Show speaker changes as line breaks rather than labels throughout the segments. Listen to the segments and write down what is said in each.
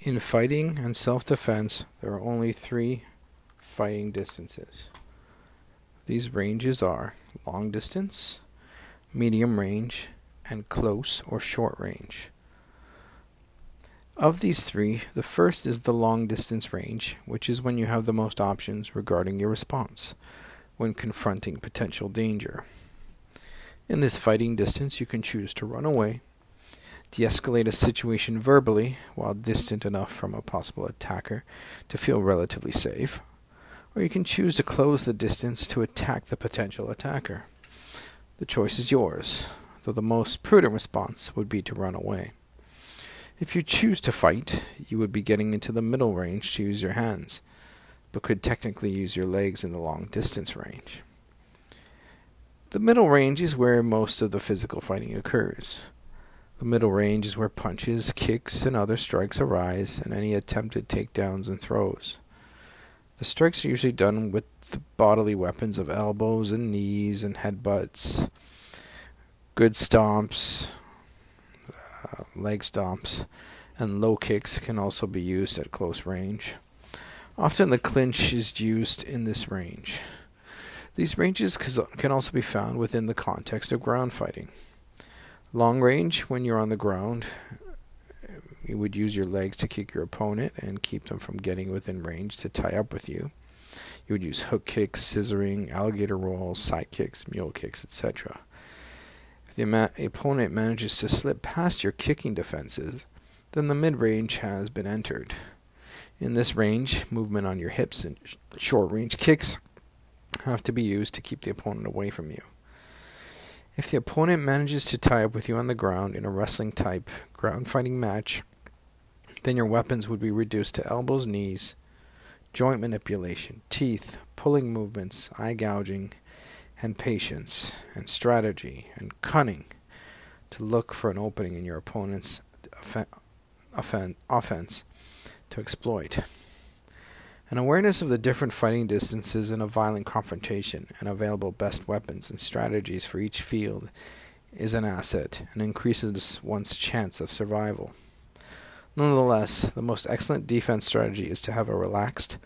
In fighting and self defense, there are only three fighting distances. These ranges are long distance, medium range, and close or short range. Of these three, the first is the long distance range, which is when you have the most options regarding your response when confronting potential danger. In this fighting distance, you can choose to run away, de escalate a situation verbally while distant enough from a possible attacker to feel relatively safe, or you can choose to close the distance to attack the potential attacker. The choice is yours, though the most prudent response would be to run away. If you choose to fight, you would be getting into the middle range to use your hands, but could technically use your legs in the long distance range. The middle range is where most of the physical fighting occurs. The middle range is where punches, kicks, and other strikes arise, and any attempted takedowns and throws. The strikes are usually done with the bodily weapons of elbows and knees and headbutts, good stomps, uh, leg stomps, and low kicks can also be used at close range. Often the clinch is used in this range. These ranges can also be found within the context of ground fighting. Long range, when you're on the ground, you would use your legs to kick your opponent and keep them from getting within range to tie up with you. You would use hook kicks, scissoring, alligator rolls, side kicks, mule kicks, etc If the opponent manages to slip past your kicking defenses, then the mid range has been entered. In this range, movement on your hips and short range kicks have to be used to keep the opponent away from you. If the opponent manages to tie up with you on the ground in a wrestling type ground fighting match, then your weapons would be reduced to elbows, knees, joint manipulation, teeth, pulling movements, eye gouging, and patience and strategy and cunning to look for an opening in your opponent's offense to exploit. An awareness of the different fighting distances in a violent confrontation and available best weapons and strategies for each field is an asset and increases one's chance of survival. Nonetheless, the most excellent defense strategy is to have a relaxed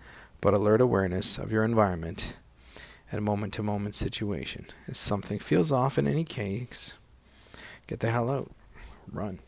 but alert awareness of your environment at a moment to moment situation. If something feels off in any case, get the hell out. Run.